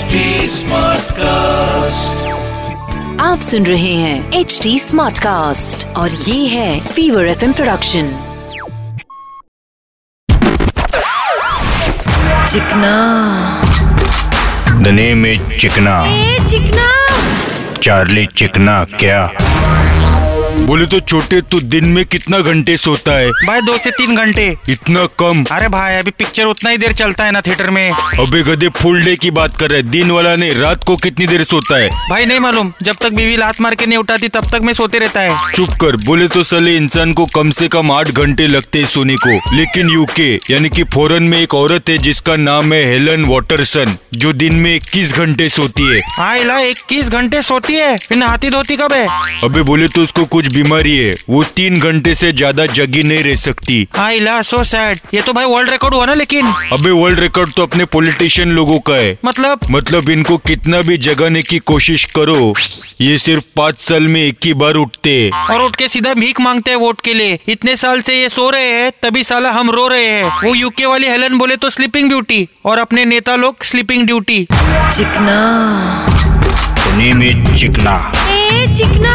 HD cast आप सुन रहे हैं एच डी स्मार्ट कास्ट और ये है Fever FM production Chikna. The name is Chikna. ए चिकना। चार्ली चिकना क्या? बोले तो छोटे तो दिन में कितना घंटे सोता है? भाई दो से तीन घंटे। इतना कम? अरे भाई अभी पिक्चर उतना ही देर चलता है ना थिएटर में। अबे गधे फुल डे की बात कर रहे हैं। दिन वाला नहीं रात को कितनी देर सोता है? भाई नहीं मालूम। जब तक बीवी लात मार के नहीं उठाती तब तक मैं सोते रहता है। चुप कर बोले तो सले इंसान को कम से कम आठ घंटे लगते हैं सोने को। लेकिन यूके यानी कि फॉरेन में एक औरत है जिसका नाम है हेलन वाटरसन जो दिन में इक्कीस घंटे सोती है। हाँ इक्कीस घंटे सोती है? फिर नहाती धोती कब है? अबे बोले तो उसको कुछ बीमारी है। वो तीन घंटे से ज़्यादा जगी नहीं रह सकती। हाँ ला सो सैड ये तो भाई वर्ल्ड रिकॉर्ड हुआ ना लेकिन। अबे वर्ल्ड रिकॉर्ड तो अपने पॉलिटिशियन लोगों का है। मतलब? मतलब इनको कितना भी जगाने की कोशिश करो ये सिर्फ़ पाँच साल में एक ही बार उठते और उठ के सीधा भीख मांगते हैं वोट के लिए। इतने साल से ये सो रहे हैं तभी साला हम रो रहे हैं। वो यूके वाली हेलन बोले तो स्लीपिंग ड्यूटी और अपने नेता लोग स्लीपिंग ड्यूटी चिकना। चिकना। ए चिकना।